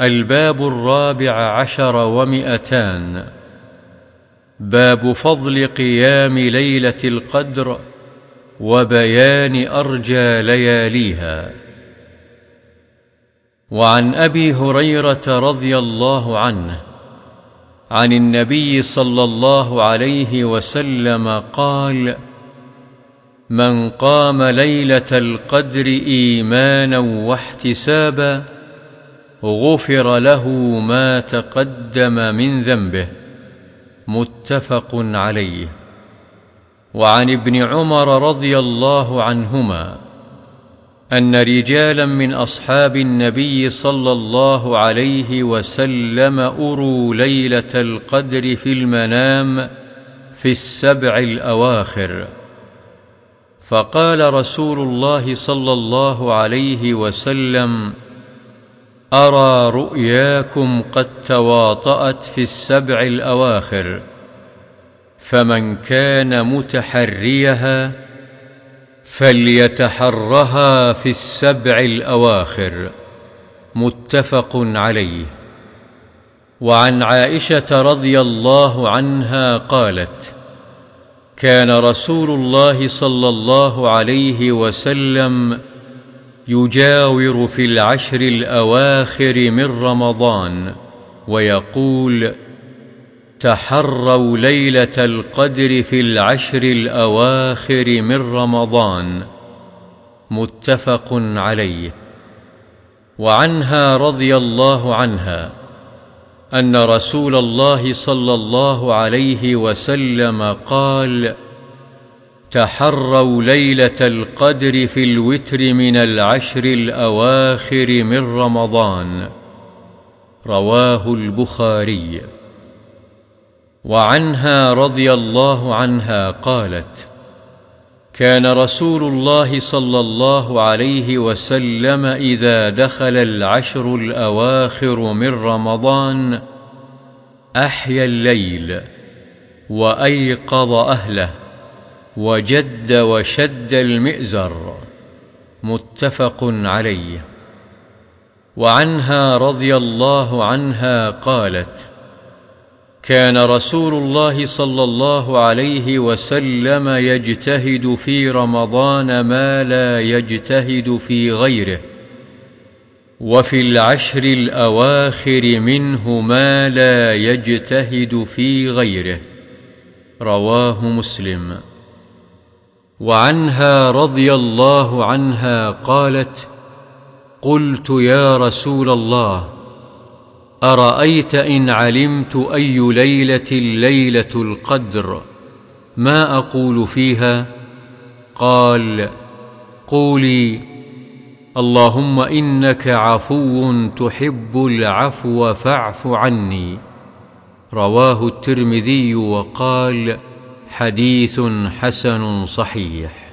الباب الرابع عشر ومئتان. باب فضل قيام ليلة القدر وبيان أرجى لياليها. وعن أبي هريرة رضي الله عنه عن النبي صلى الله عليه وسلم قال من قام ليلة القدر إيمانا واحتسابا غفر له ما تقدم من ذنبه. متفق عليه. وعن ابن عمر رضي الله عنهما أن رجالا من أصحاب النبي صلى الله عليه وسلم أروا ليلة القدر في المنام في السبع الأواخر. فقال رسول الله صلى الله عليه وسلم أرى رؤياكم قد تواطأت في السبع الأواخر فمن كان متحريها فليتحرها في السبع الأواخر متفق عليه. وعن عائشة رضي الله عنها قالت كان رسول الله صلى الله عليه وسلم يجاور في العشر الأواخر من رمضان ويقول تحروا ليلة القدر في العشر الأواخر من رمضان. متفق عليه. وعنها رضي الله عنها أن رسول الله صلى الله عليه وسلم قال تحروا ليلة القدر في الوتر من العشر الأواخر من رمضان. رواه البخاري. وعنها رضي الله عنها قالت كان رسول الله صلى الله عليه وسلم إذا دخل العشر الأواخر من رمضان أحيا الليل وأيقظ أهله. وجد وشد المئزر متفق عليه. وعنها رضي الله عنها قالت كان رسول الله صلى الله عليه وسلم يجتهد في رمضان ما لا يجتهد في غيره وفي العشر الأواخر منه ما لا يجتهد في غيره. رواه مسلم. وعنها رضي الله عنها قالت قلت يا رسول الله أرأيت إن علمت أي ليلة ليلة القدر؟ ما أقول فيها؟ قال قولي اللهم إنك عفو تحب العفو فاعف عني. رواه الترمذي وقال حديث حسن صحيح.